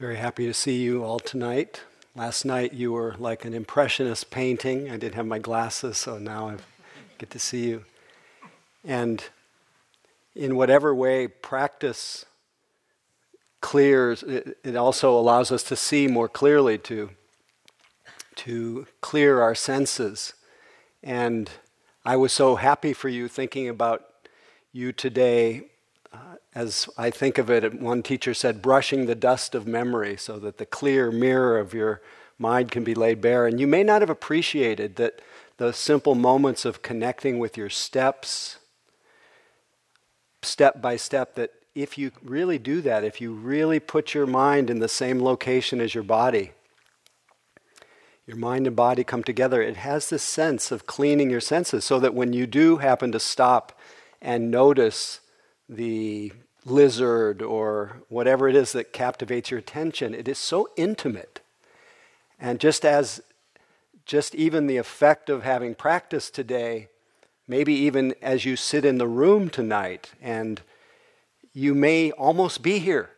Very happy to see you all tonight. Last night you were like an impressionist painting. I didn't have my glasses, so now I get to see you. And in whatever way practice clears, it, it also allows us to see more clearly, to, to clear our senses. And I was so happy for you thinking about you today Uh, as I think of it, one teacher said, brushing the dust of memory so that the clear mirror of your mind can be laid bare. And you may not have appreciated that the simple moments of connecting with your steps, step by step, that if you really do that, if you really put your mind in the same location as your body, your mind and body come together, it has this sense of cleaning your senses so that when you do happen to stop and notice the lizard or whatever it is that captivates your attention. It is so intimate. And just as, just even the effect of having practiced today, maybe even as you sit in the room tonight and you may almost be here.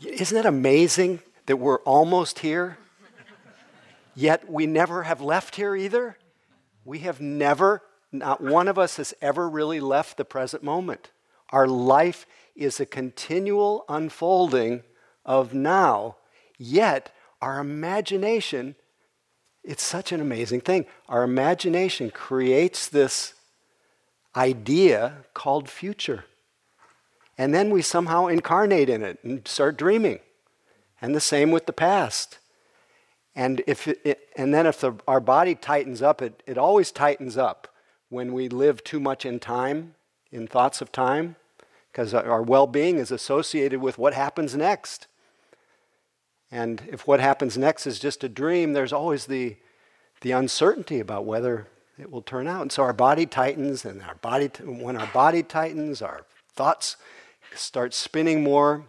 Isn't it amazing that we're almost here? Yet we never have left here either? We have never not one of us has ever really left the present moment. Our life is a continual unfolding of now, yet our imagination, it's such an amazing thing. Our imagination creates this idea called future. And then we somehow incarnate in it and start dreaming. And the same with the past. And, if it, and then if the, our body tightens up, it, it always tightens up when we live too much in time, in thoughts of time, because our well being is associated with what happens next. And if what happens next is just a dream, there's always the, the uncertainty about whether it will turn out. And so our body tightens, and our body, when our body tightens, our thoughts start spinning more,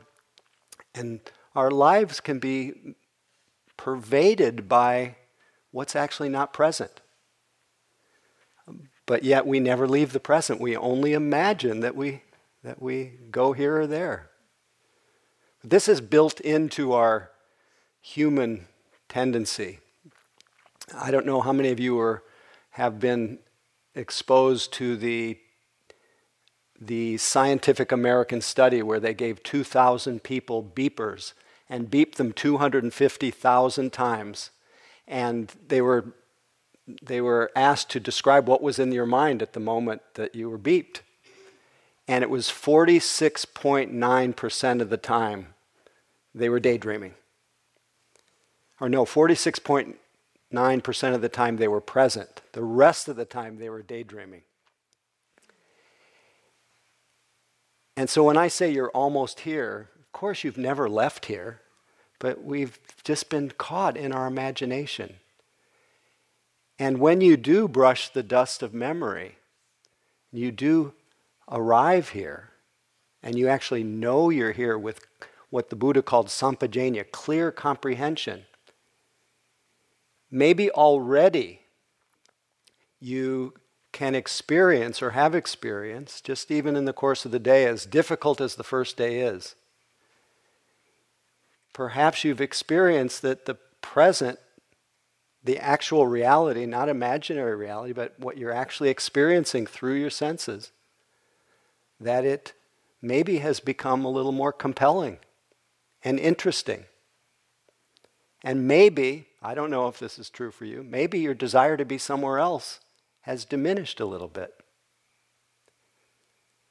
and our lives can be pervaded by what's actually not present. But yet we never leave the present. We only imagine that we, that we go here or there. This is built into our human tendency. I don't know how many of you are, have been exposed to the, the Scientific American study where they gave 2,000 people beepers and beeped them 250,000 times. And they were they were asked to describe what was in your mind at the moment that you were beeped. And it was 46.9% of the time they were daydreaming. Or no, 46.9% of the time they were present. The rest of the time they were daydreaming. And so when I say you're almost here, course you've never left here, but we've just been caught in our imagination. And when you do brush the dust of memory, you do arrive here, and you actually know you're here with what the Buddha called sampajanya, clear comprehension. Maybe already you can experience or have experienced, just even in the course of the day, as difficult as the first day is. Perhaps you've experienced that the present the actual reality, not imaginary reality, but what you're actually experiencing through your senses, that it maybe has become a little more compelling and interesting. And maybe, I don't know if this is true for you, maybe your desire to be somewhere else has diminished a little bit.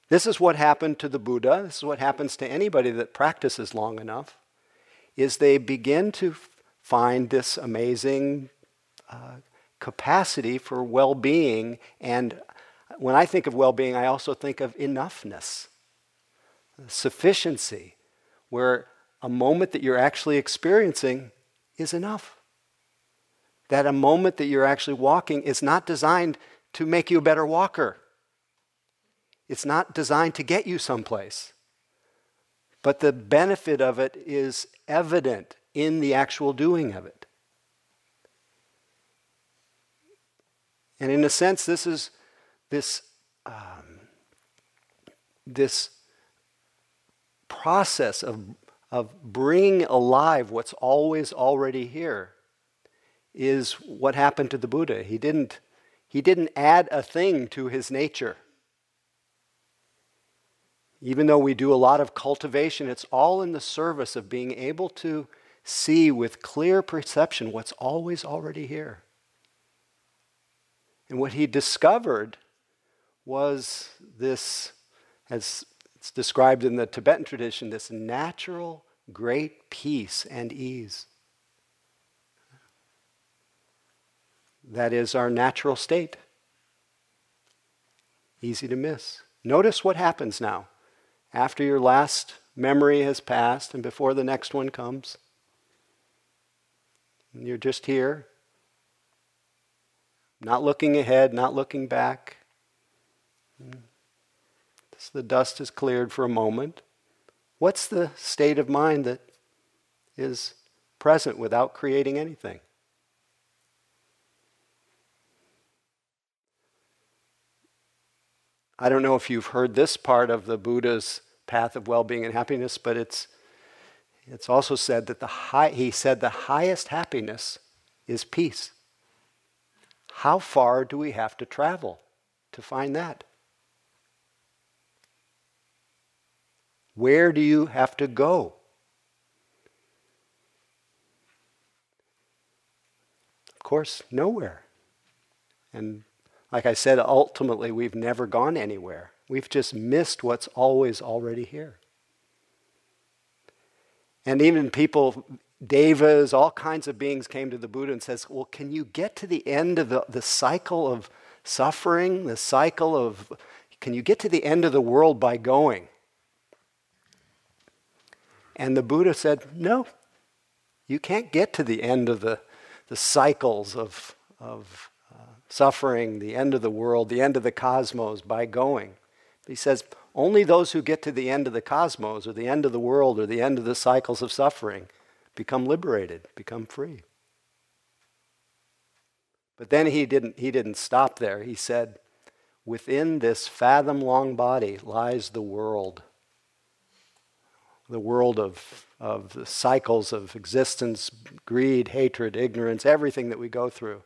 This is what happened to the Buddha. This is what happens to anybody that practices long enough is they begin to find this amazing uh, capacity for well being. And when I think of well being, I also think of enoughness, sufficiency, where a moment that you're actually experiencing is enough. That a moment that you're actually walking is not designed to make you a better walker. It's not designed to get you someplace. But the benefit of it is evident in the actual doing of it. And in a sense, this is this, um, this process of, of bringing alive what's always already here is what happened to the Buddha. He didn't, he didn't add a thing to his nature. Even though we do a lot of cultivation, it's all in the service of being able to see with clear perception what's always already here. And what he discovered was this, as it's described in the Tibetan tradition, this natural great peace and ease. That is our natural state. Easy to miss. Notice what happens now. After your last memory has passed and before the next one comes, and you're just here, not looking ahead, not looking back. the dust is cleared for a moment. What's the state of mind that is present without creating anything? I don't know if you've heard this part of the Buddha's path of well-being and happiness, but it's it's also said that the high, he said the highest happiness is peace. How far do we have to travel to find that? Where do you have to go? Of course, nowhere. And like I said, ultimately, we've never gone anywhere. We've just missed what's always already here. And even people, devas, all kinds of beings came to the Buddha and says, well, can you get to the end of the, the cycle of suffering, the cycle of, can you get to the end of the world by going? And the Buddha said, no, you can't get to the end of the, the cycles of, of uh, suffering, the end of the world, the end of the cosmos by going. He says, only those who get to the end of the cosmos or the end of the world or the end of the cycles of suffering become liberated, become free. But then he didn't, he didn't stop there. He said, Within this fathom long body lies the world. The world of, of the cycles of existence, greed, hatred, ignorance, everything that we go through.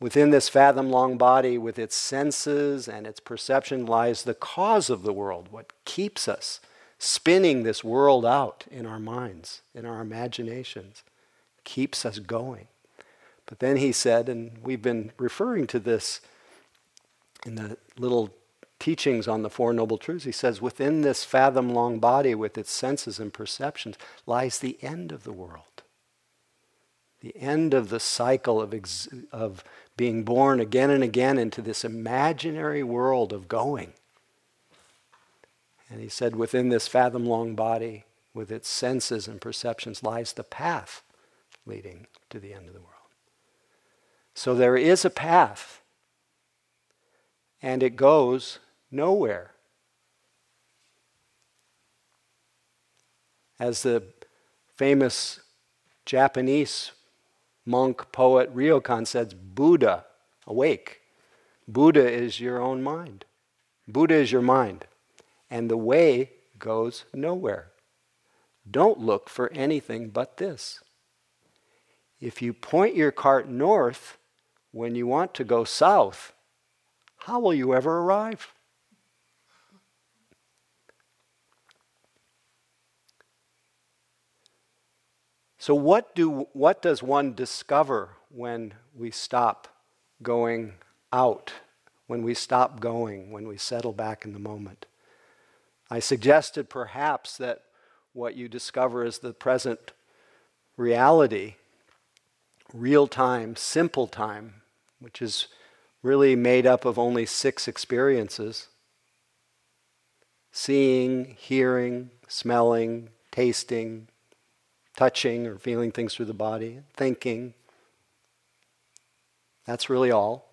Within this fathom long body, with its senses and its perception, lies the cause of the world, what keeps us spinning this world out in our minds, in our imaginations, keeps us going. But then he said, and we've been referring to this in the little teachings on the Four Noble Truths, he says, within this fathom long body with its senses and perceptions lies the end of the world. The end of the cycle of, ex- of being born again and again into this imaginary world of going. And he said, within this fathom long body, with its senses and perceptions, lies the path leading to the end of the world. So there is a path, and it goes nowhere. As the famous Japanese monk, poet Ryokan says, Buddha, awake. Buddha is your own mind. Buddha is your mind. And the way goes nowhere. Don't look for anything but this. If you point your cart north when you want to go south, how will you ever arrive? So, what, do, what does one discover when we stop going out, when we stop going, when we settle back in the moment? I suggested perhaps that what you discover is the present reality, real time, simple time, which is really made up of only six experiences seeing, hearing, smelling, tasting, touching or feeling things through the body, thinking. That's really all.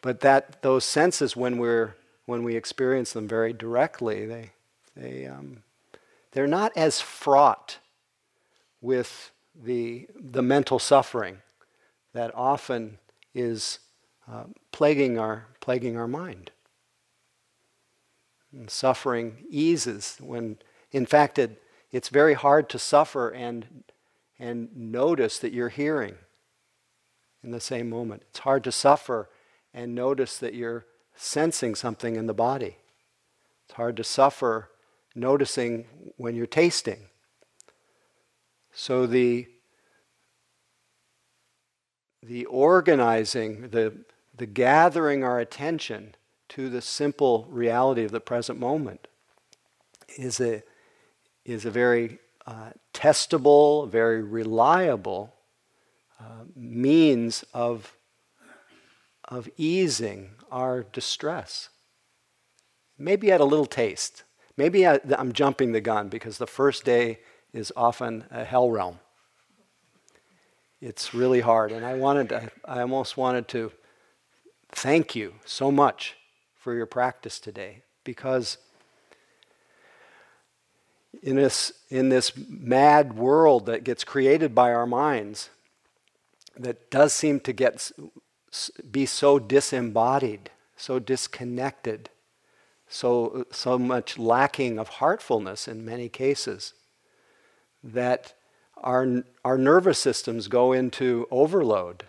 But that those senses, when we're when we experience them very directly, they they um, they're not as fraught with the the mental suffering that often is uh, plaguing our plaguing our mind. And suffering eases when, in fact, it, it's very hard to suffer and, and notice that you're hearing in the same moment. It's hard to suffer and notice that you're sensing something in the body. It's hard to suffer noticing when you're tasting. So the the organizing, the, the gathering our attention to the simple reality of the present moment is a, is a very uh, testable, very reliable uh, means of, of easing our distress. Maybe had a little taste. Maybe I, I'm jumping the gun because the first day is often a hell realm. It's really hard. And I wanted to, I almost wanted to thank you so much for your practice today because in this, in this mad world that gets created by our minds, that does seem to get be so disembodied, so disconnected, so, so much lacking of heartfulness in many cases, that our, our nervous systems go into overload.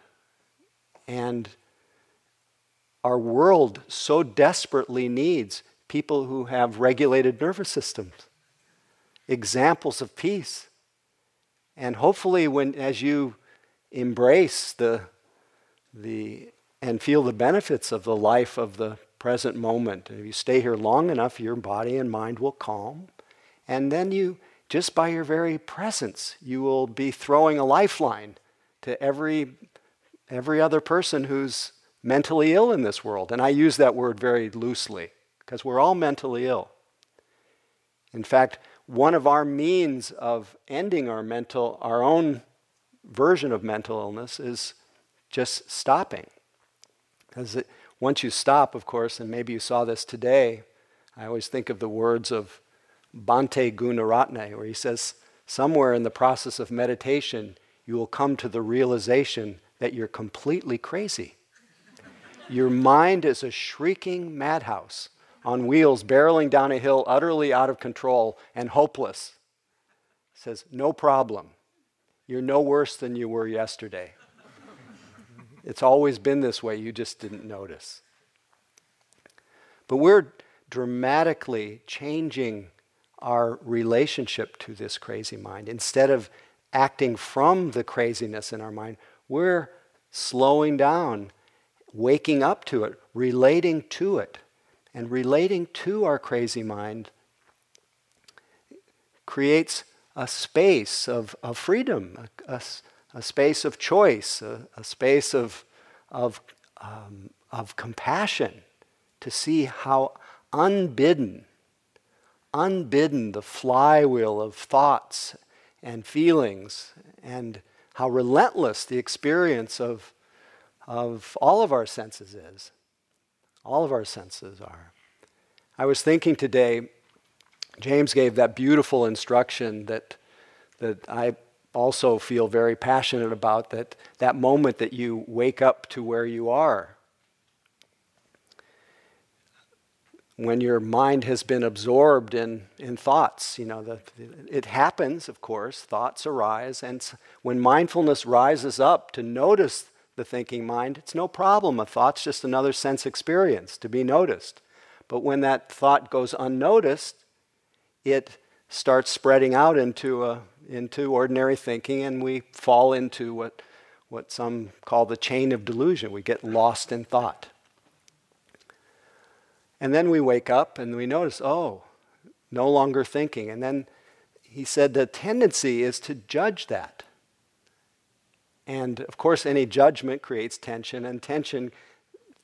And our world so desperately needs people who have regulated nervous systems, examples of peace. And hopefully, when, as you embrace the, the, and feel the benefits of the life of the present moment, if you stay here long enough, your body and mind will calm. And then you, just by your very presence, you will be throwing a lifeline to every, every other person who's mentally ill in this world. And I use that word very loosely because we're all mentally ill. In fact, one of our means of ending our mental, our own version of mental illness is just stopping. Because once you stop, of course, and maybe you saw this today, I always think of the words of Bhante Gunaratana, where he says, somewhere in the process of meditation, you will come to the realization that you're completely crazy. Your mind is a shrieking madhouse on wheels barreling down a hill, utterly out of control and hopeless. says, No problem. You're no worse than you were yesterday. it's always been this way, you just didn't notice. But we're dramatically changing our relationship to this crazy mind. Instead of acting from the craziness in our mind, we're slowing down waking up to it, relating to it. And relating to our crazy mind creates a space of, of freedom, a, a, a space of choice, a, a space of, of, um, of compassion to see how unbidden, unbidden the flywheel of thoughts and feelings and how relentless the experience of of all of our senses is. All of our senses are. I was thinking today, James gave that beautiful instruction that, that I also feel very passionate about that, that moment that you wake up to where you are. When your mind has been absorbed in, in thoughts, you know, the, it happens, of course, thoughts arise, and when mindfulness rises up to notice the thinking mind, it's no problem. A thought's just another sense experience to be noticed. But when that thought goes unnoticed, it starts spreading out into, a, into ordinary thinking, and we fall into what, what some call the chain of delusion. We get lost in thought. And then we wake up and we notice, oh, no longer thinking. And then he said the tendency is to judge that. And of course, any judgment creates tension, and tension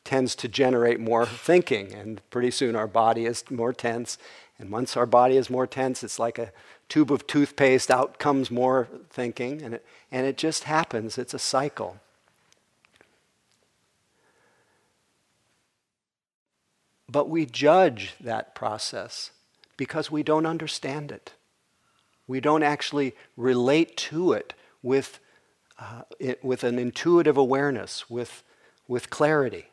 tends to generate more thinking. And pretty soon, our body is more tense. And once our body is more tense, it's like a tube of toothpaste, out comes more thinking. And it, and it just happens, it's a cycle. But we judge that process because we don't understand it. We don't actually relate to it with uh, it, with an intuitive awareness, with, with clarity.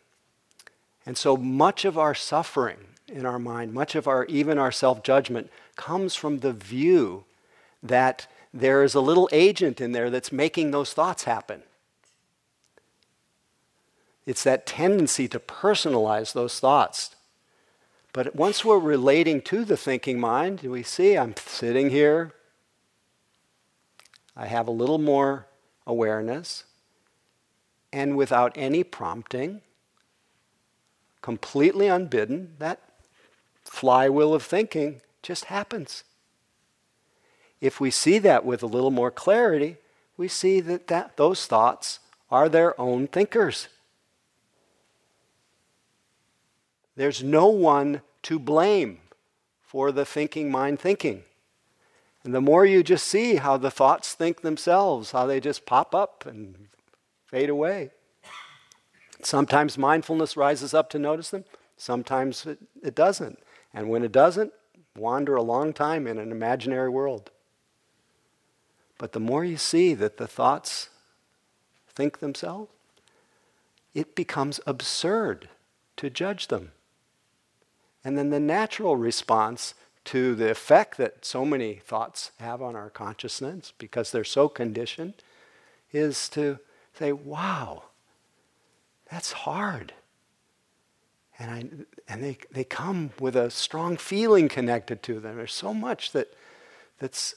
And so much of our suffering in our mind, much of our, even our self judgment, comes from the view that there is a little agent in there that's making those thoughts happen. It's that tendency to personalize those thoughts. But once we're relating to the thinking mind, we see I'm sitting here, I have a little more awareness, and without any prompting, completely unbidden, that flywheel of thinking just happens. If we see that with a little more clarity, we see that, that those thoughts are their own thinkers. There's no one to blame for the thinking mind thinking. And the more you just see how the thoughts think themselves, how they just pop up and fade away. Sometimes mindfulness rises up to notice them, sometimes it, it doesn't. And when it doesn't, wander a long time in an imaginary world. But the more you see that the thoughts think themselves, it becomes absurd to judge them. And then the natural response to the effect that so many thoughts have on our consciousness because they're so conditioned is to say, wow, that's hard. And, I, and they, they come with a strong feeling connected to them. There's so much that, that's,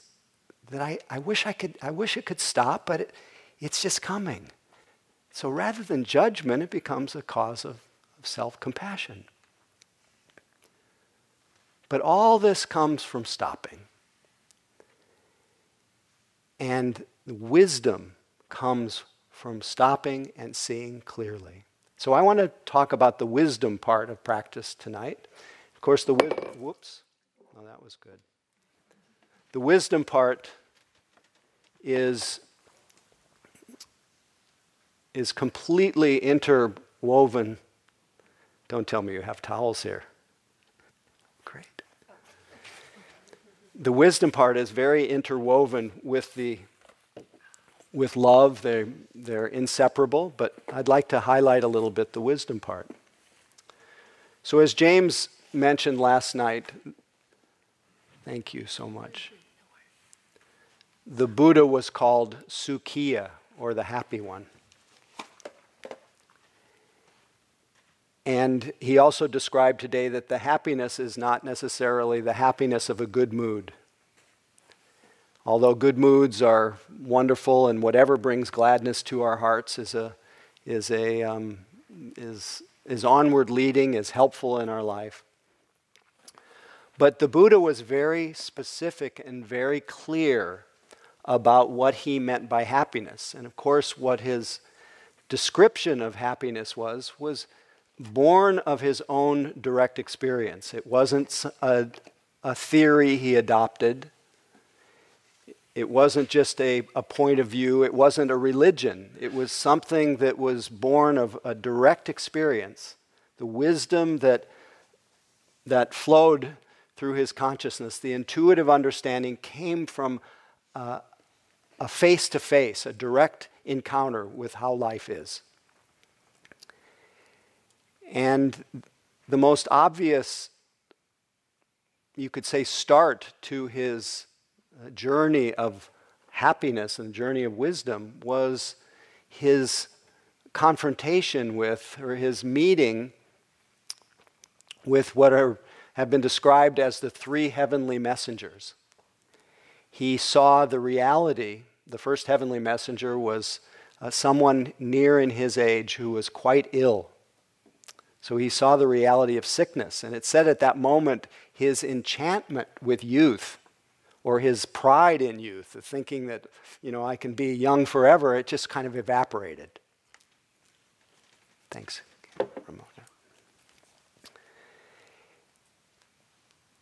that I, I, wish I, could, I wish it could stop, but it, it's just coming. So rather than judgment, it becomes a cause of, of self compassion. But all this comes from stopping. And wisdom comes from stopping and seeing clearly. So I want to talk about the wisdom part of practice tonight. Of course, the wi- whoops, oh, that was good. The wisdom part is is completely interwoven. Don't tell me you have towels here. The wisdom part is very interwoven with the with love. They're, they're inseparable but i'd like to highlight a little bit the wisdom part. So as james mentioned last night thank you so much. The buddha was called sukhiya or the happy one And he also described today that the happiness is not necessarily the happiness of a good mood. Although good moods are wonderful and whatever brings gladness to our hearts is, a, is, a, um, is, is onward leading, is helpful in our life. But the Buddha was very specific and very clear about what he meant by happiness. And of course, what his description of happiness was, was born of his own direct experience. It wasn't a, a theory he adopted. It wasn't just a, a point of view. It wasn't a religion. It was something that was born of a direct experience. The wisdom that, that flowed through his consciousness, the intuitive understanding came from uh, a face to face, a direct encounter with how life is. And the most obvious, you could say, start to his uh, journey of happiness and journey of wisdom was his confrontation with, or his meeting with what are, have been described as the three heavenly messengers. He saw the reality. The first heavenly messenger was uh, someone near in his age who was quite ill so he saw the reality of sickness. And it said at that moment, his enchantment with youth or his pride in youth, the thinking that, you know, I can be young forever, it just kind of evaporated. Thanks, Ramona.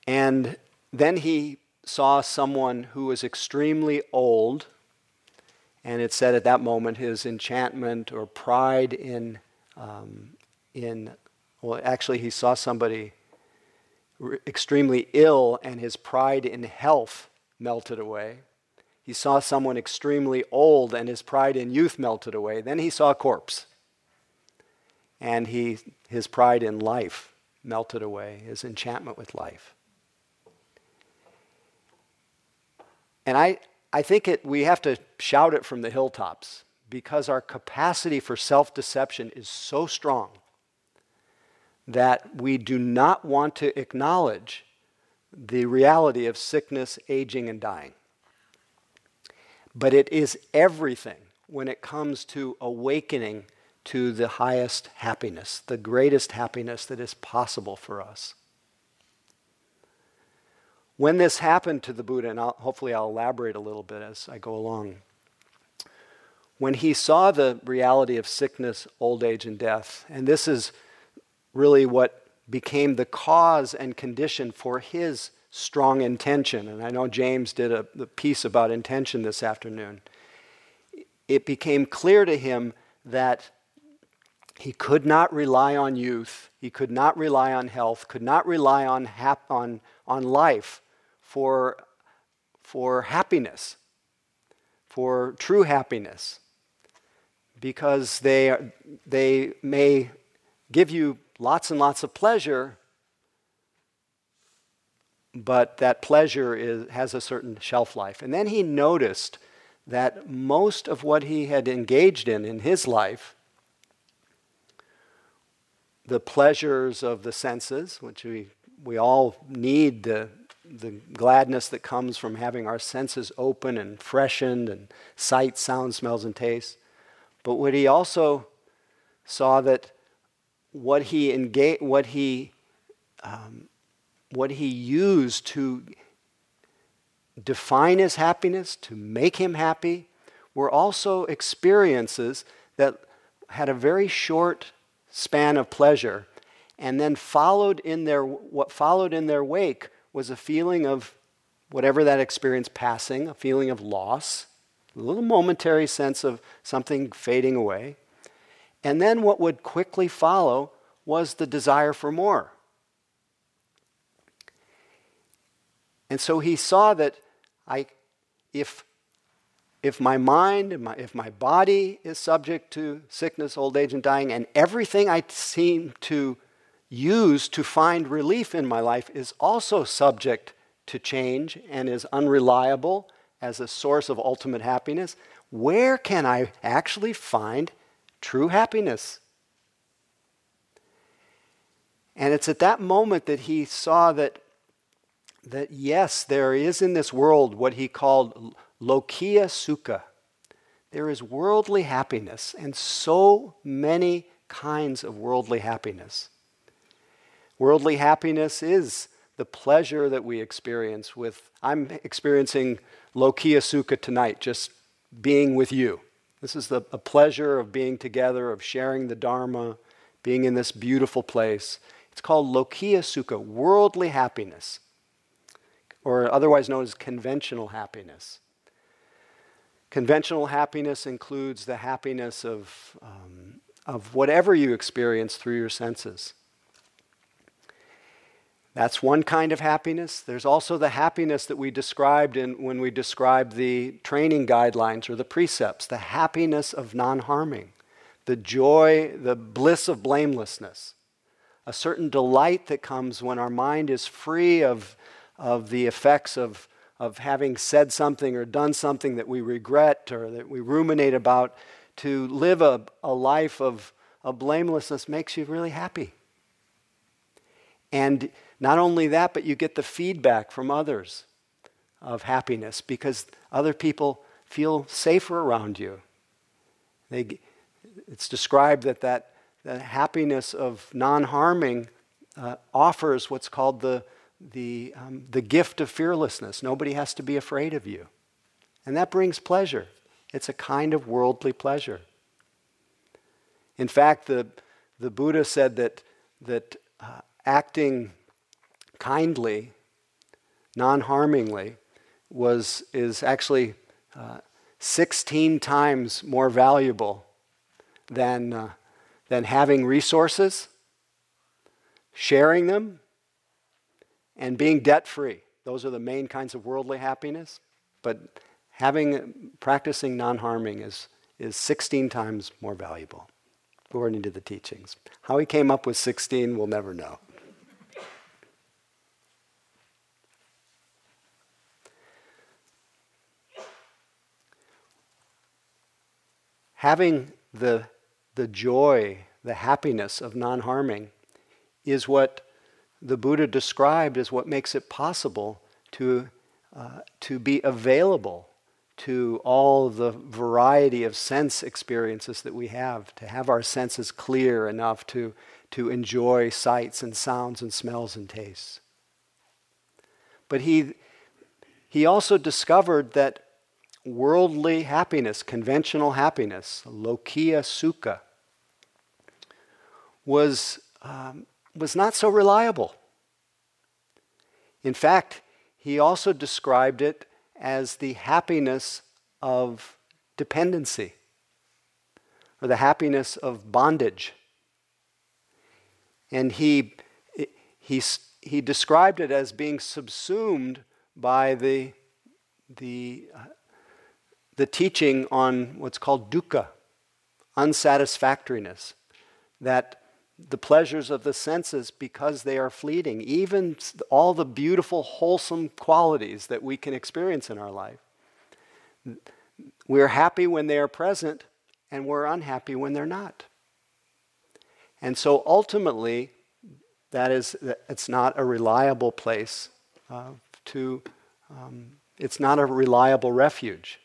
And then he saw someone who was extremely old, and it said at that moment his enchantment or pride in, um, in well, actually, he saw somebody extremely ill and his pride in health melted away. He saw someone extremely old and his pride in youth melted away. Then he saw a corpse and he, his pride in life melted away, his enchantment with life. And I, I think it, we have to shout it from the hilltops because our capacity for self deception is so strong that we do not want to acknowledge the reality of sickness, aging, and dying. But it is everything when it comes to awakening to the highest happiness, the greatest happiness that is possible for us. When this happened to the Buddha, and I'll, hopefully I'll elaborate a little bit as I go along, when he saw the reality of sickness, old age, and death, and this is really what became the cause and condition for his strong intention. And I know James did a, a piece about intention this afternoon. It became clear to him that he could not rely on youth, he could not rely on health, could not rely on, hap- on, on life for, for happiness, for true happiness, because they, they may give you lots and lots of pleasure, but that pleasure is, has a certain shelf life. And then he noticed that most of what he had engaged in in his life, the pleasures of the senses, which we, we all need the, the gladness that comes from having our senses open and freshened and sight, sound, smells, and tastes. But what he also saw that what he engaged, what he, um, what he used to define his happiness, to make him happy, were also experiences that had a very short span of pleasure and then followed in their what followed in their wake was a feeling of whatever that experience passing, a feeling of loss, a little momentary sense of something fading away. And then what would quickly follow was the desire for more. And so he saw that I, if, if my mind, if my, if my body is subject to sickness, old age, and dying, and everything I seem to use to find relief in my life is also subject to change and is unreliable as a source of ultimate happiness, where can I actually find true happiness? And it's at that moment that he saw that, that yes, there is in this world what he called lokiya sukha. There is worldly happiness, and so many kinds of worldly happiness. Worldly happiness is the pleasure that we experience with, I'm experiencing Lokiya Sukha tonight, just being with you. This is the pleasure of being together, of sharing the Dharma, being in this beautiful place. It's called Lokiya Sukha, worldly happiness, or otherwise known as conventional happiness. Conventional happiness includes the happiness of, um, of whatever you experience through your senses. That's one kind of happiness. There's also the happiness that we described in, when we described the training guidelines or the precepts, the happiness of non harming, the joy, the bliss of blamelessness, a certain delight that comes when our mind is free of, of the effects of, of having said something or done something that we regret or that we ruminate about. To live a, a life of, of blamelessness makes you really happy. And not only that, but you get the feedback from others of happiness because other people feel safer around you. They, it's described that that, happiness of non harming uh, offers what's called the, the, um, the gift of fearlessness. Nobody has to be afraid of you. And that brings pleasure. It's a kind of worldly pleasure. In fact, the, the Buddha said that, that uh, acting kindly, non harmingly, was, is actually uh, 16 times more valuable than, uh, than having resources, sharing them, and being debt free. Those are the main kinds of worldly happiness. But having, practicing non harming is, is 16 times more valuable, according to the teachings. How he came up with 16, we'll never know. Having the, the joy, the happiness of non harming is what the Buddha described as what makes it possible to, uh, to be available to all the variety of sense experiences that we have, to have our senses clear enough to, to enjoy sights and sounds and smells and tastes. But he, he also discovered that worldly happiness, conventional happiness, lokiya sukha, was, um, was not so reliable. In fact, he also described it as the happiness of dependency or the happiness of bondage. And he, he, he described it as being subsumed by the, the, uh, the teaching on what's called dukkha, unsatisfactoriness, that the pleasures of the senses, because they are fleeting, even all the beautiful, wholesome qualities that we can experience in our life, we're happy when they are present and we're unhappy when they're not. And so ultimately, that is, it's not a reliable place uh, to, um, it's not a reliable refuge.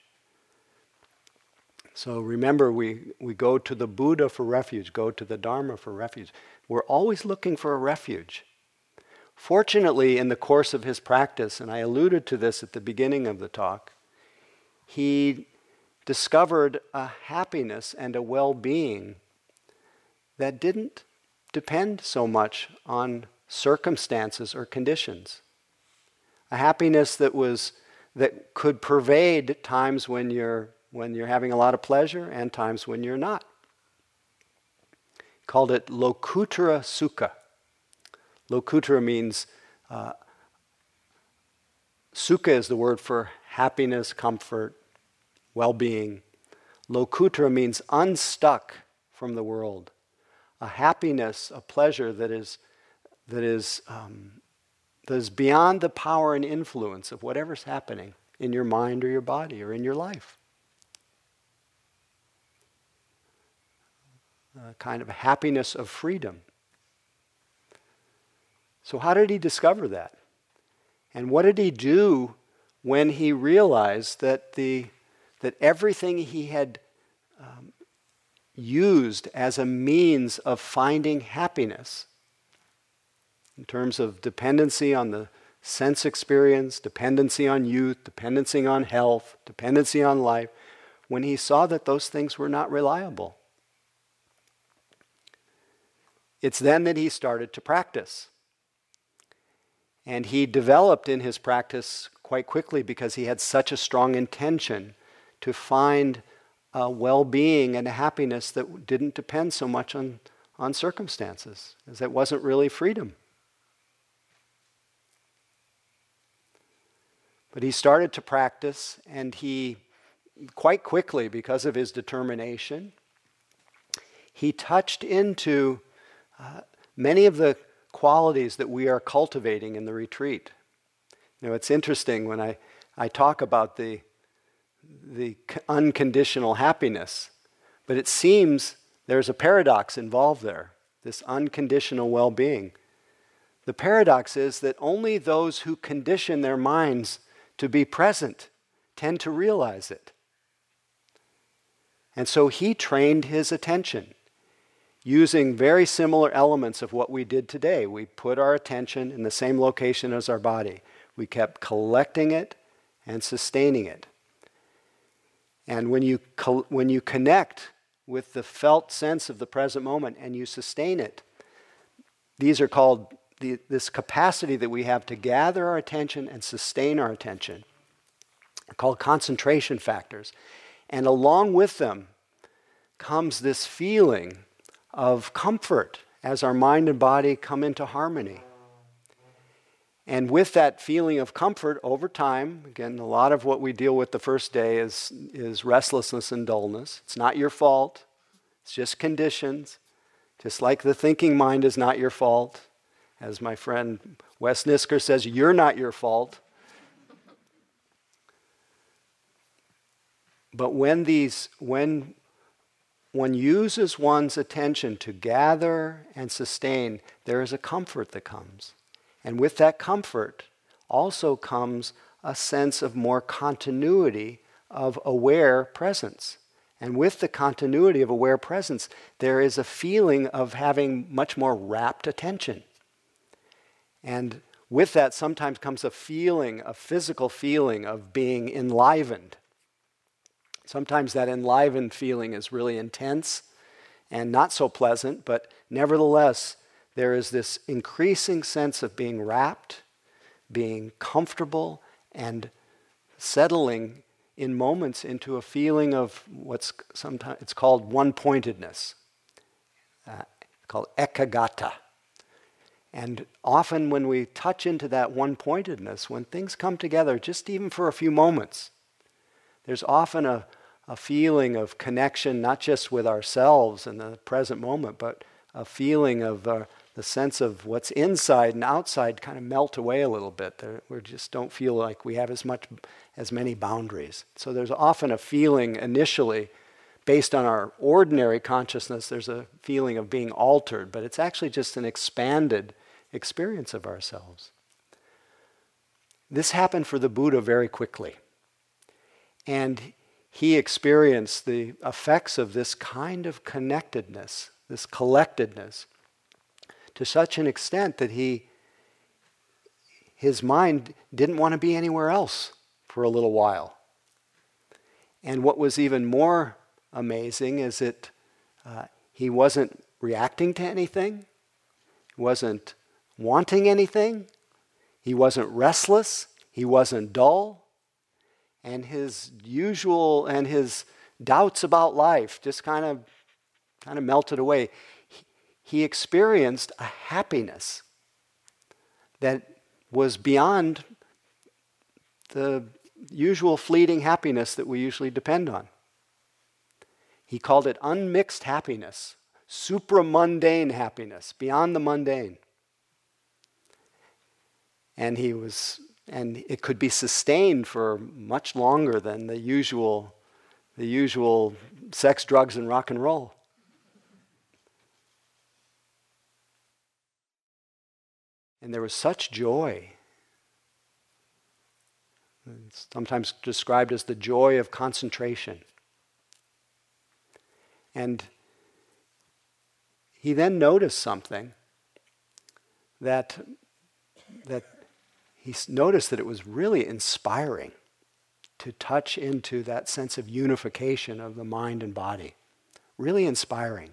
So remember, we, we go to the Buddha for refuge, go to the Dharma for refuge. We're always looking for a refuge. Fortunately, in the course of his practice, and I alluded to this at the beginning of the talk, he discovered a happiness and a well being that didn't depend so much on circumstances or conditions. A happiness that was that could pervade times when you're when you're having a lot of pleasure and times when you're not. Called it Lokuttara Sukha. Lokuttara means uh, Sukha is the word for happiness, comfort, well being. Lokuttara means unstuck from the world a happiness, a pleasure that is, that is, um, that is beyond the power and influence of whatever's happening in your mind or your body or in your life. A kind of happiness of freedom. So, how did he discover that? And what did he do when he realized that, the, that everything he had um, used as a means of finding happiness in terms of dependency on the sense experience, dependency on youth, dependency on health, dependency on life, when he saw that those things were not reliable. It's then that he started to practice. And he developed in his practice quite quickly because he had such a strong intention to find uh, a well being and a happiness that didn't depend so much on, on circumstances, as it wasn't really freedom. But he started to practice, and he, quite quickly, because of his determination, he touched into many of the qualities that we are cultivating in the retreat. You know, it's interesting when I, I talk about the the unconditional happiness. But it seems there's a paradox involved there this unconditional well being. The paradox is that only those who condition their minds to be present tend to realize it. And so he trained his attention using very similar elements of what we did today. We put our attention in the same location as our body, we kept collecting it and sustaining it. And when you, co- when you connect with the felt sense of the present moment and you sustain it, these are called the, this capacity that we have to gather our attention and sustain our attention, called concentration factors. And along with them comes this feeling of comfort as our mind and body come into harmony. And with that feeling of comfort over time, again, a lot of what we deal with the first day is, is restlessness and dullness. It's not your fault, it's just conditions. Just like the thinking mind is not your fault. As my friend Wes Nisker says, you're not your fault. But when these, when one uses one's attention to gather and sustain, there is a comfort that comes. And with that comfort also comes a sense of more continuity of aware presence. And with the continuity of aware presence, there is a feeling of having much more rapt attention. And with that sometimes comes a feeling, a physical feeling of being enlivened. Sometimes that enlivened feeling is really intense and not so pleasant, but nevertheless, there is this increasing sense of being wrapped, being comfortable, and settling in moments into a feeling of what's sometimes it's called one-pointedness, uh, called ekaggata. And often when we touch into that one-pointedness, when things come together, just even for a few moments, there's often a, a feeling of connection, not just with ourselves in the present moment, but a feeling of uh, the sense of what's inside and outside kind of melt away a little bit. we just don't feel like we have as much, as many boundaries. So there's often a feeling initially, based on our ordinary consciousness, there's a feeling of being altered, but it's actually just an expanded experience of ourselves. This happened for the Buddha very quickly. And he experienced the effects of this kind of connectedness, this collectedness, to such an extent that he his mind didn't want to be anywhere else for a little while. And what was even more amazing is that uh, he wasn't reacting to anything, wasn't wanting anything, he wasn't restless, he wasn't dull, and his usual and his doubts about life just kind of kind of melted away he experienced a happiness that was beyond the usual fleeting happiness that we usually depend on. He called it unmixed happiness, supramundane happiness, beyond the mundane. And he was and it could be sustained for much longer than the usual the usual sex, drugs, and rock and roll. And there was such joy. It's sometimes described as the joy of concentration. And he then noticed something that, that he noticed that it was really inspiring to touch into that sense of unification of the mind and body. Really inspiring.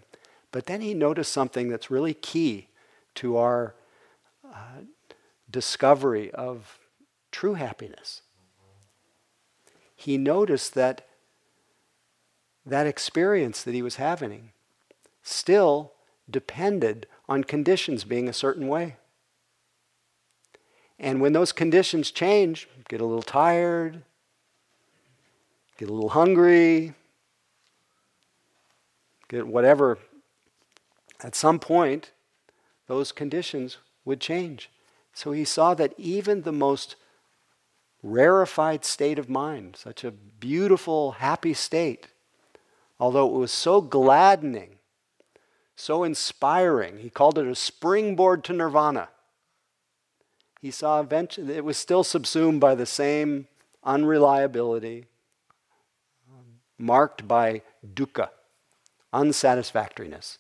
But then he noticed something that's really key to our uh, discovery of true happiness. He noticed that that experience that he was having still depended on conditions being a certain way. And when those conditions change, get a little tired, get a little hungry, get whatever, at some point, those conditions would change. So he saw that even the most rarefied state of mind, such a beautiful, happy state, although it was so gladdening, so inspiring, he called it a springboard to nirvana. He saw eventually it was still subsumed by the same unreliability, marked by dukkha, unsatisfactoriness.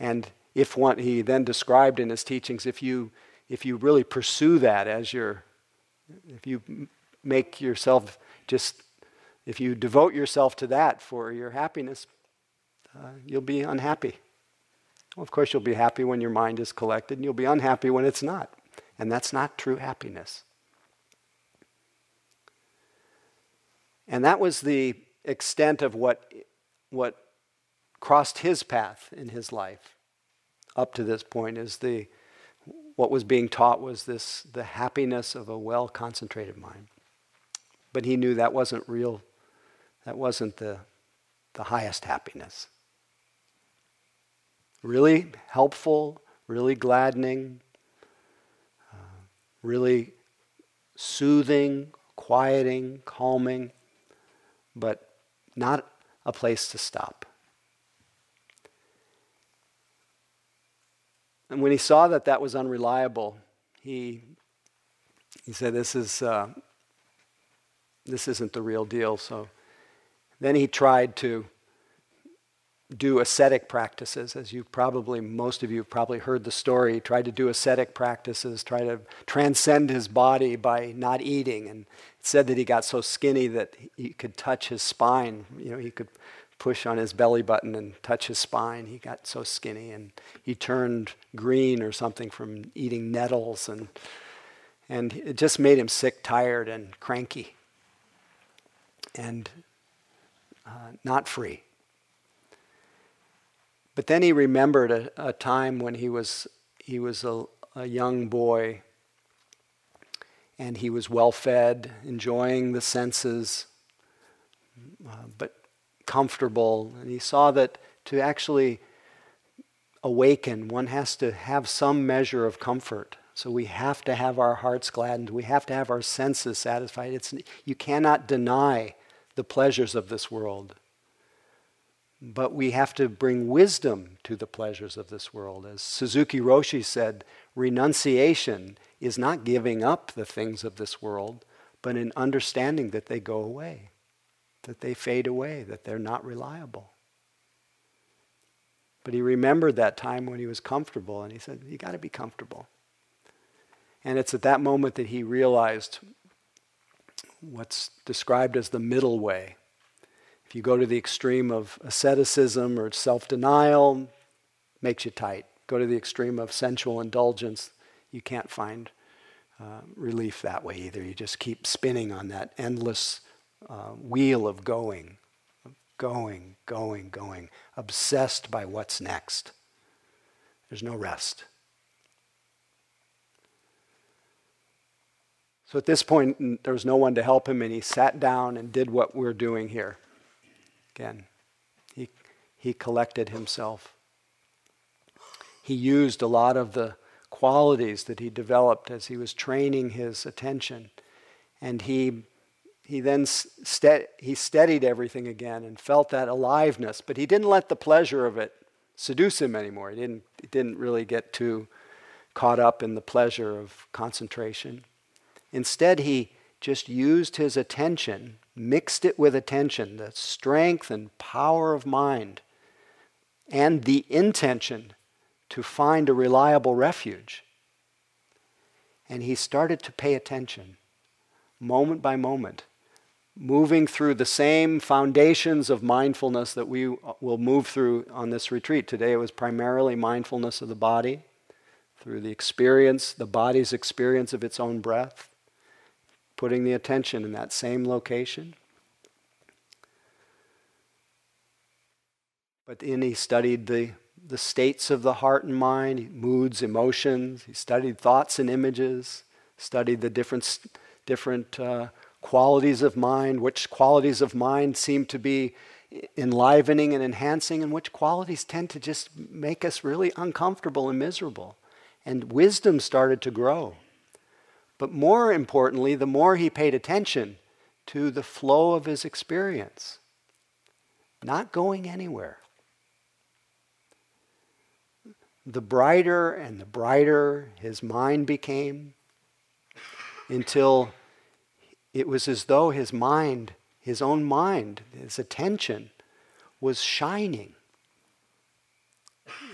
And if one, he then described in his teachings, if you, if you really pursue that as your, if you make yourself just, if you devote yourself to that for your happiness, uh, you'll be unhappy. Well, of course, you'll be happy when your mind is collected, and you'll be unhappy when it's not. And that's not true happiness. And that was the extent of what, what crossed his path in his life up to this point is the what was being taught was this the happiness of a well concentrated mind but he knew that wasn't real that wasn't the the highest happiness really helpful really gladdening uh, really soothing quieting calming but not a place to stop. And when he saw that that was unreliable, he, he said, This, is, uh, this isn't the real deal. So then he tried to do ascetic practices, as you probably, most of you have probably heard the story. Tried to do ascetic practices, try to transcend his body by not eating. And it said that he got so skinny that he could touch his spine. You know, he could push on his belly button and touch his spine. He got so skinny and he turned green or something from eating nettles and and it just made him sick, tired, and cranky, and uh, not free. But then he remembered a, a time when he was, he was a, a young boy and he was well fed, enjoying the senses, uh, but comfortable. And he saw that to actually awaken, one has to have some measure of comfort. So we have to have our hearts gladdened. We have to have our senses satisfied. It's, you cannot deny the pleasures of this world. But we have to bring wisdom to the pleasures of this world. As Suzuki Roshi said, renunciation is not giving up the things of this world, but in understanding that they go away, that they fade away, that they're not reliable. But he remembered that time when he was comfortable, and he said, You got to be comfortable. And it's at that moment that he realized what's described as the middle way if you go to the extreme of asceticism or self denial, makes you tight. Go to the extreme of sensual indulgence, you can't find uh, relief that way either. You just keep spinning on that endless uh, wheel of going, going, going, going, obsessed by what's next. There's no rest. So at this point, there was no one to help him, and he sat down and did what we're doing here. Again, he, he collected himself. He used a lot of the qualities that he developed as he was training his attention. And he, he then st- he steadied everything again and felt that aliveness, but he didn't let the pleasure of it seduce him anymore. He didn't, he didn't really get too caught up in the pleasure of concentration. Instead, he just used his attention mixed it with attention, the strength and power of mind, and the intention to find a reliable refuge. And he started to pay attention, moment by moment, moving through the same foundations of mindfulness that we will move through on this retreat. Today it was primarily mindfulness of the body, through the experience, the body's experience of its own breath putting the attention in that same location. But then he studied the, the states of the heart and mind, moods, emotions. He studied thoughts and images, studied the different, different uh, qualities of mind, which qualities of mind seem to be enlivening and enhancing, and which qualities tend to just make us really uncomfortable and miserable. And wisdom started to grow. But more importantly, the more he paid attention to the flow of his experience, not going anywhere. The brighter and the brighter his mind became until it was as though his mind, his own mind, his attention was shining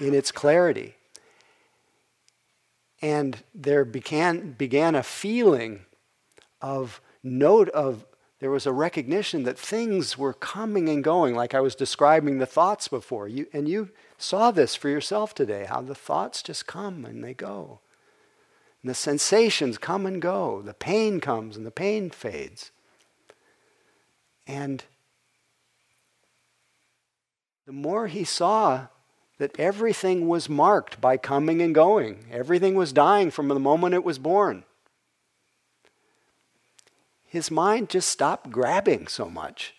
in its clarity. And there began, began a feeling of note of there was a recognition that things were coming and going, like I was describing the thoughts before. You, and you saw this for yourself today, how the thoughts just come and they go. And the sensations come and go. The pain comes and the pain fades. And the more he saw that everything was marked by coming and going. Everything was dying from the moment it was born. His mind just stopped grabbing so much,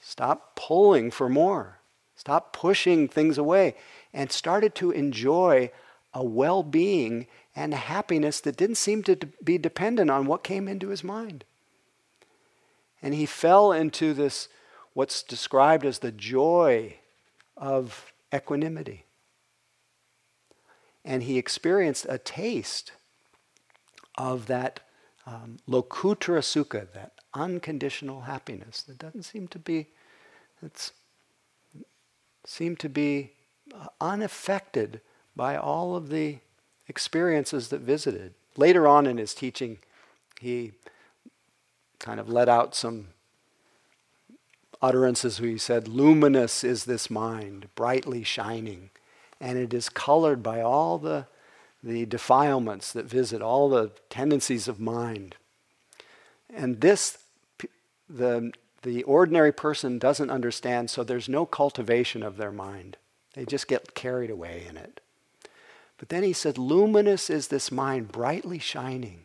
stopped pulling for more, stopped pushing things away, and started to enjoy a well being and happiness that didn't seem to be dependent on what came into his mind. And he fell into this, what's described as the joy of equanimity. And he experienced a taste of that um, sukha, that unconditional happiness that doesn't seem to be, it's seem to be uh, unaffected by all of the experiences that visited. Later on in his teaching, he kind of let out some utterances he said, Luminous is this mind, brightly shining, and it is colored by all the, the defilements that visit, all the tendencies of mind. And this, the, the ordinary person doesn't understand, so there's no cultivation of their mind. They just get carried away in it. But then he said, Luminous is this mind, brightly shining,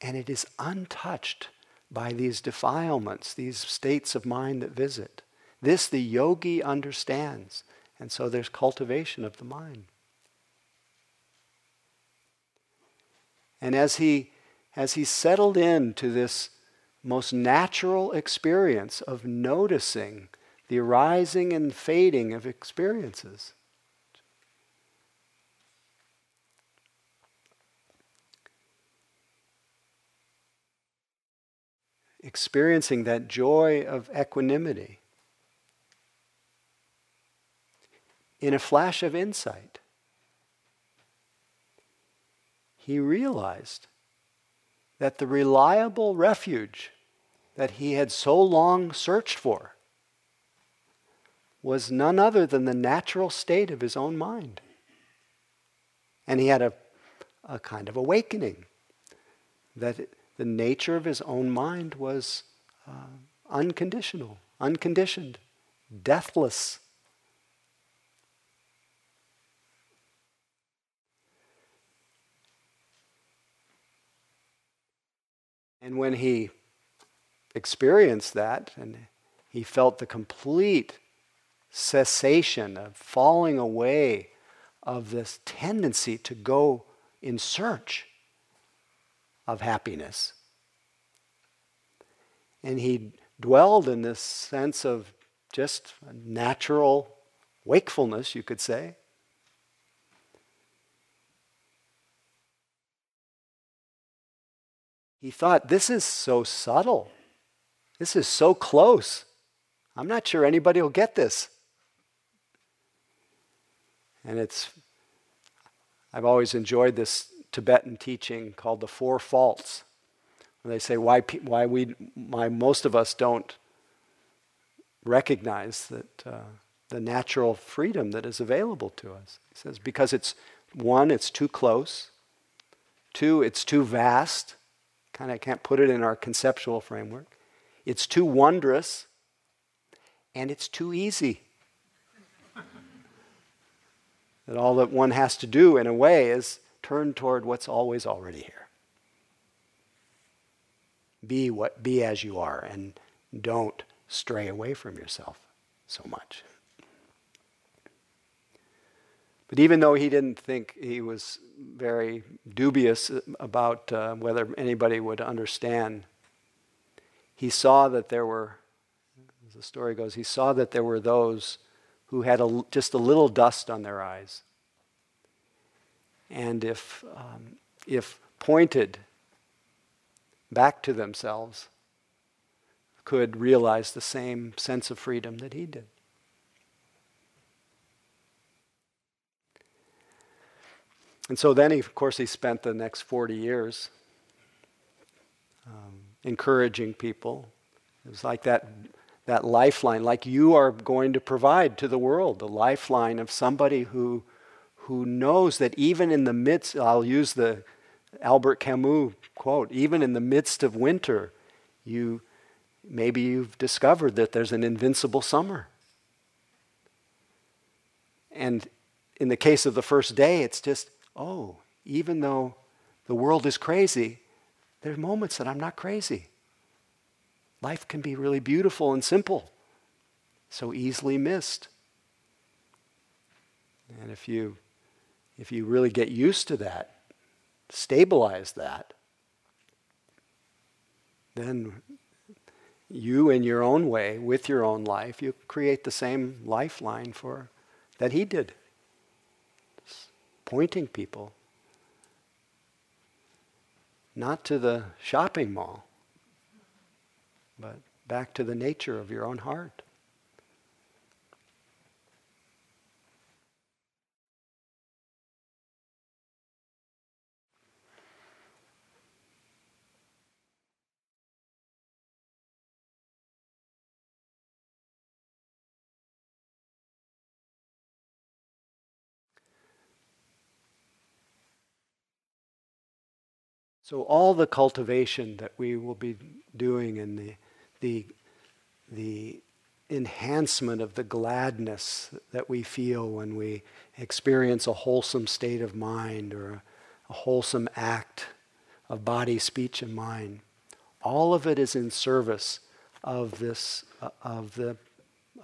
and it is untouched by these defilements, these states of mind that visit. This the yogi understands, and so there's cultivation of the mind. And as he, as he settled into this most natural experience of noticing the arising and fading of experiences, experiencing that joy of equanimity in a flash of insight. He realized that the reliable refuge that he had so long searched for was none other than the natural state of his own mind. And he had a, a kind of awakening that the nature of his own mind was uh, unconditional, unconditioned, deathless. And when he experienced that and he felt the complete cessation of falling away of this tendency to go in search of happiness. And he dwelled in this sense of just natural wakefulness, you could say. He thought, this is so subtle. This is so close. I'm not sure anybody will get this. And it's, I've always enjoyed this Tibetan teaching called the Four Faults. They say why, why, we, why most of us don't recognize that uh, the natural freedom that is available to us. He says because it's one, it's too close. Two, it's too vast. Kind of can't put it in our conceptual framework. It's too wondrous, and it's too easy. that all that one has to do, in a way, is turn toward what's always already here. Be what be as you are and don't stray away from yourself so much. But even though he didn't think he was very dubious about uh, whether anybody would understand, he saw that there were, as the story goes, he saw that there were those who had a, just a little dust on their eyes and if, um, if pointed back to themselves, could realize the same sense of freedom that he did. And so then, he, of course, he spent the next 40 years um, encouraging people. It was like that, that lifeline, like you are going to provide to the world, the lifeline of somebody who who knows that even in the midst, I'll use the Albert Camus quote, even in the midst of winter, you maybe you've discovered that there's an invincible summer. And in the case of the first day, it's just, oh, even though the world is crazy, there are moments that I'm not crazy. Life can be really beautiful and simple, so easily missed. And if you if you really get used to that, stabilize that, then you in your own way, with your own life, you create the same lifeline for that he did. pointing people not to the shopping mall, but back to the nature of your own heart. So all the cultivation that we will be doing and the, the, the enhancement of the gladness that we feel when we experience a wholesome state of mind or a, a wholesome act of body, speech, and mind, all of it is in service of this, uh, of the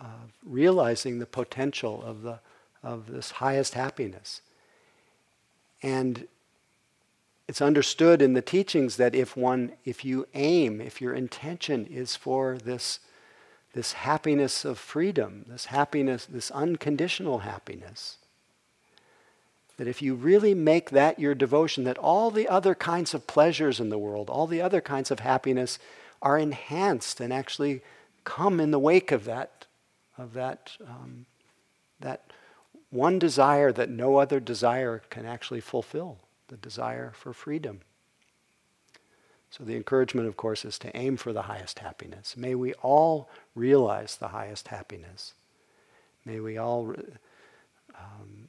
uh, realizing the potential of the of this highest happiness. And it's understood in the teachings that if one, if you aim, if your intention is for this, this happiness of freedom, this happiness, this unconditional happiness, that if you really make that your devotion, that all the other kinds of pleasures in the world, all the other kinds of happiness are enhanced and actually come in the wake of that, of that, um, that one desire that no other desire can actually fulfill the desire for freedom. So, the encouragement, of course, is to aim for the highest happiness. May we all realize the highest happiness. May we all um,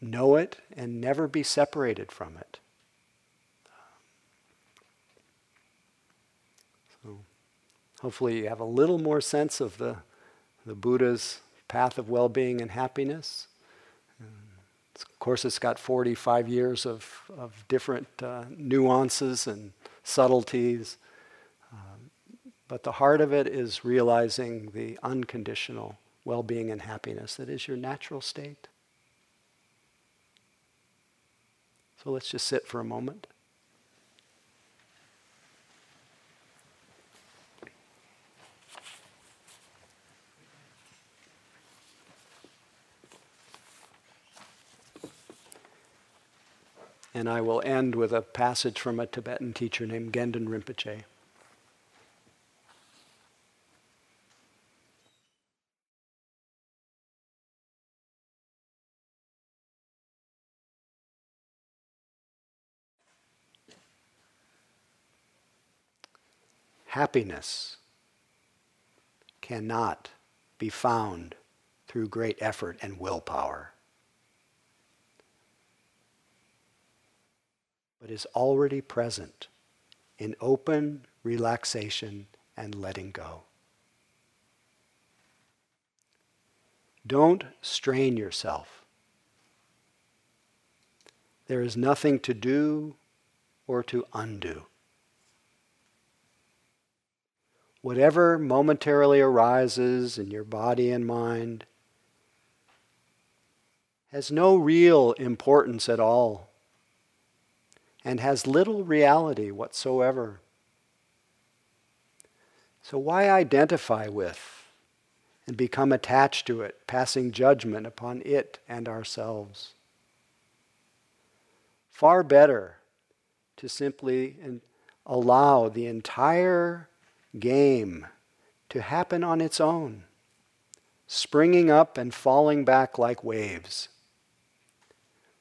know it and never be separated from it. So, hopefully, you have a little more sense of the, the Buddha's path of well being and happiness. Of course, it's got 45 years of, of different uh, nuances and subtleties. Um, but the heart of it is realizing the unconditional well being and happiness that is your natural state. So let's just sit for a moment. And I will end with a passage from a Tibetan teacher named Gendün Rinpoche. Happiness cannot be found through great effort and willpower. But is already present in open relaxation and letting go. Don't strain yourself. There is nothing to do or to undo. Whatever momentarily arises in your body and mind has no real importance at all and has little reality whatsoever. So, why identify with and become attached to it, passing judgment upon it and ourselves? Far better to simply allow the entire game to happen on its own, springing up and falling back like waves,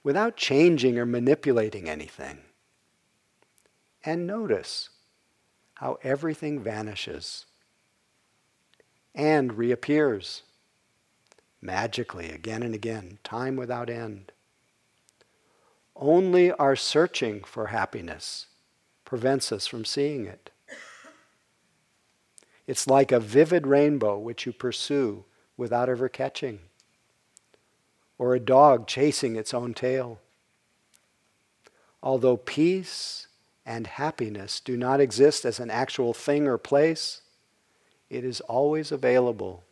without changing or manipulating anything and notice how everything vanishes and reappears magically again and again, time without end. Only our searching for happiness prevents us from seeing it. It's like a vivid rainbow which you pursue without ever catching, or a dog chasing its own tail. Although peace and happiness do not exist as an actual thing or place, it is always available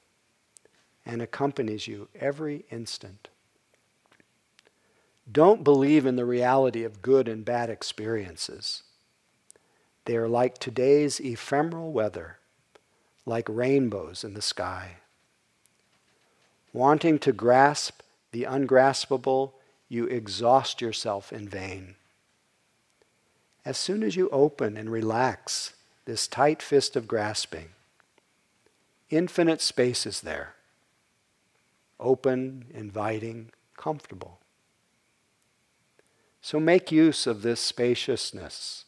and accompanies you every instant. Don't believe in the reality of good and bad experiences. They are like today's ephemeral weather, like rainbows in the sky. Wanting to grasp the ungraspable, you exhaust yourself in vain. As soon as you open and relax this tight fist of grasping, infinite space is there. Open, inviting, comfortable. So make use of this spaciousness,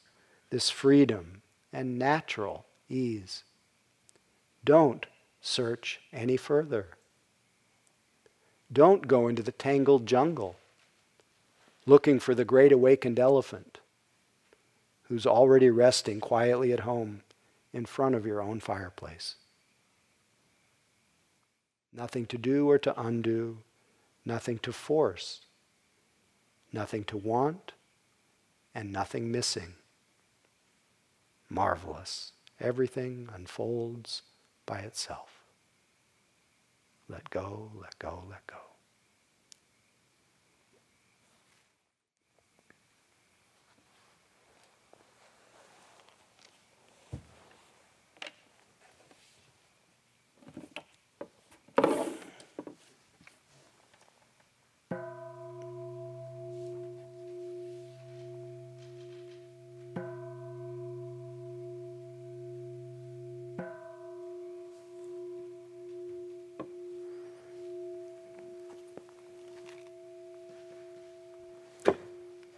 this freedom, and natural ease. Don't search any further. Don't go into the tangled jungle looking for the great awakened elephant who's already resting quietly at home in front of your own fireplace. Nothing to do or to undo, nothing to force, nothing to want, and nothing missing. Marvelous. Everything unfolds by itself. Let go, let go, let go.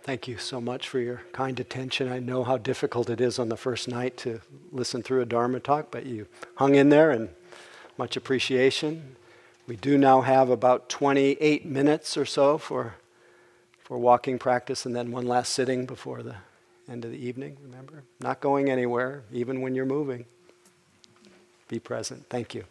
Thank you so much for your kind attention. I know how difficult it is on the first night to listen through a Dharma talk, but you hung in there and much appreciation. We do now have about 28 minutes or so for, for walking practice and then one last sitting before the end of the evening, remember? Not going anywhere, even when you're moving. Be present. Thank you.